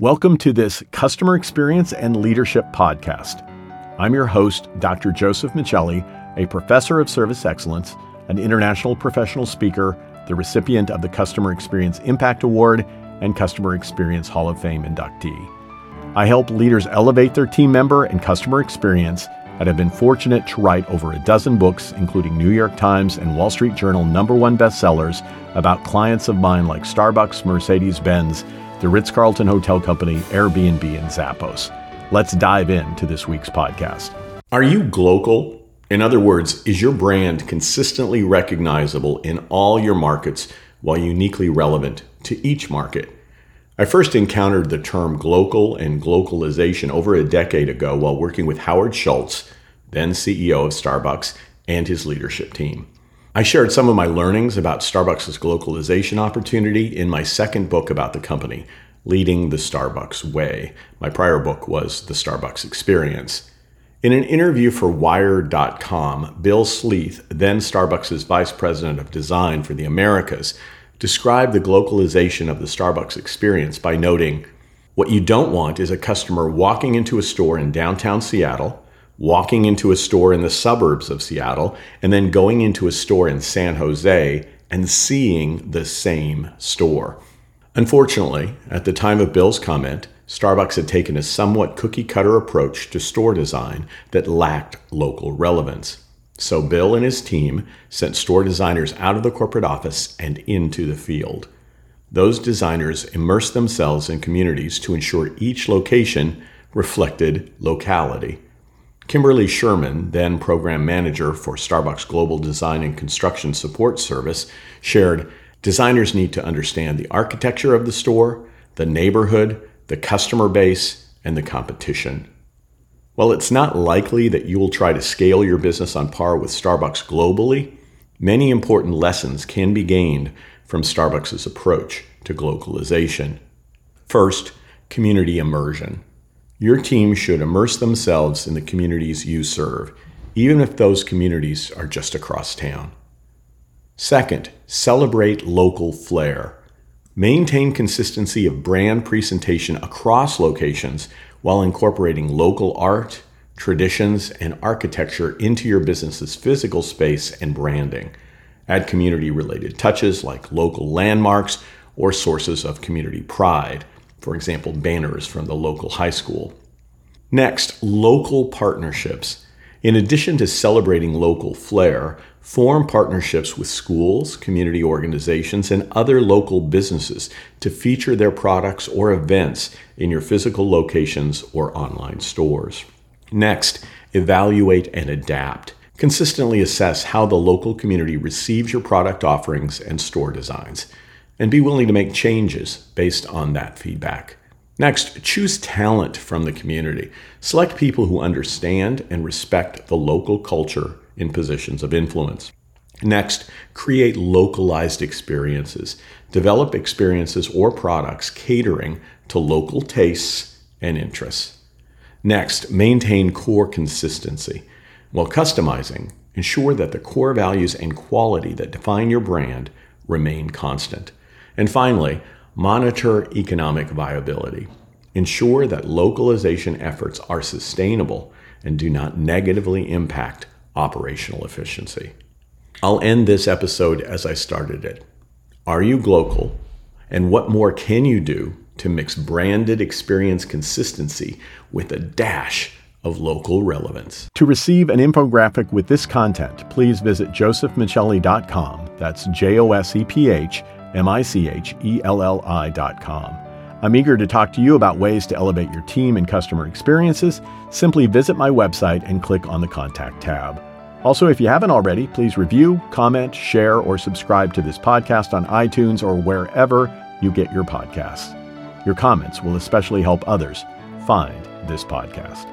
Welcome to this Customer Experience and Leadership podcast. I'm your host, Dr. Joseph Michelli, a professor of service excellence, an international professional speaker, the recipient of the Customer Experience Impact Award, and Customer Experience Hall of Fame inductee. I help leaders elevate their team member and customer experience and have been fortunate to write over a dozen books, including New York Times and Wall Street Journal number one bestsellers about clients of mine like Starbucks, Mercedes Benz, the Ritz Carlton Hotel Company, Airbnb, and Zappos. Let's dive into this week's podcast. Are you glocal? In other words, is your brand consistently recognizable in all your markets while uniquely relevant to each market? I first encountered the term glocal and glocalization over a decade ago while working with Howard Schultz, then CEO of Starbucks, and his leadership team. I shared some of my learnings about Starbucks' glocalization opportunity in my second book about the company, Leading the Starbucks Way. My prior book was The Starbucks Experience. In an interview for Wired.com, Bill Sleeth, then Starbucks' vice president of design for the Americas, described the glocalization of the Starbucks experience by noting what you don't want is a customer walking into a store in downtown Seattle walking into a store in the suburbs of Seattle, and then going into a store in San Jose and seeing the same store. Unfortunately, at the time of Bill's comment, Starbucks had taken a somewhat cookie cutter approach to store design that lacked local relevance. So Bill and his team sent store designers out of the corporate office and into the field. Those designers immersed themselves in communities to ensure each location reflected locality. Kimberly Sherman, then program manager for Starbucks Global Design and Construction Support Service, shared designers need to understand the architecture of the store, the neighborhood, the customer base, and the competition. While it's not likely that you will try to scale your business on par with Starbucks globally, many important lessons can be gained from Starbucks' approach to glocalization. First, community immersion. Your team should immerse themselves in the communities you serve, even if those communities are just across town. Second, celebrate local flair. Maintain consistency of brand presentation across locations while incorporating local art, traditions, and architecture into your business's physical space and branding. Add community related touches like local landmarks or sources of community pride for example, banners from the local high school. Next, local partnerships. In addition to celebrating local flair, form partnerships with schools, community organizations, and other local businesses to feature their products or events in your physical locations or online stores. Next, evaluate and adapt. Consistently assess how the local community receives your product offerings and store designs and be willing to make changes based on that feedback. Next, choose talent from the community. Select people who understand and respect the local culture in positions of influence. Next, create localized experiences. Develop experiences or products catering to local tastes and interests. Next, maintain core consistency. While customizing, ensure that the core values and quality that define your brand remain constant. And finally, monitor economic viability. Ensure that localization efforts are sustainable and do not negatively impact operational efficiency. I'll end this episode as I started it. Are you glocal? And what more can you do to mix branded experience consistency with a dash of local relevance? To receive an infographic with this content, please visit josephmichelli.com. That's J O S E P H M I C H E L L I dot com. I'm eager to talk to you about ways to elevate your team and customer experiences. Simply visit my website and click on the Contact tab. Also, if you haven't already, please review, comment, share, or subscribe to this podcast on iTunes or wherever you get your podcasts. Your comments will especially help others find this podcast.